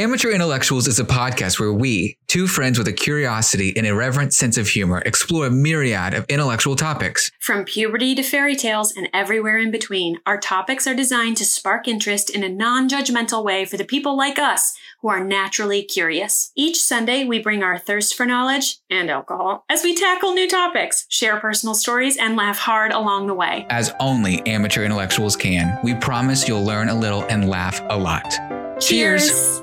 Amateur Intellectuals is a podcast where we, two friends with a curiosity and irreverent sense of humor, explore a myriad of intellectual topics. From puberty to fairy tales and everywhere in between, our topics are designed to spark interest in a non judgmental way for the people like us who are naturally curious. Each Sunday, we bring our thirst for knowledge and alcohol as we tackle new topics, share personal stories, and laugh hard along the way. As only amateur intellectuals can, we promise you'll learn a little and laugh a lot. Cheers.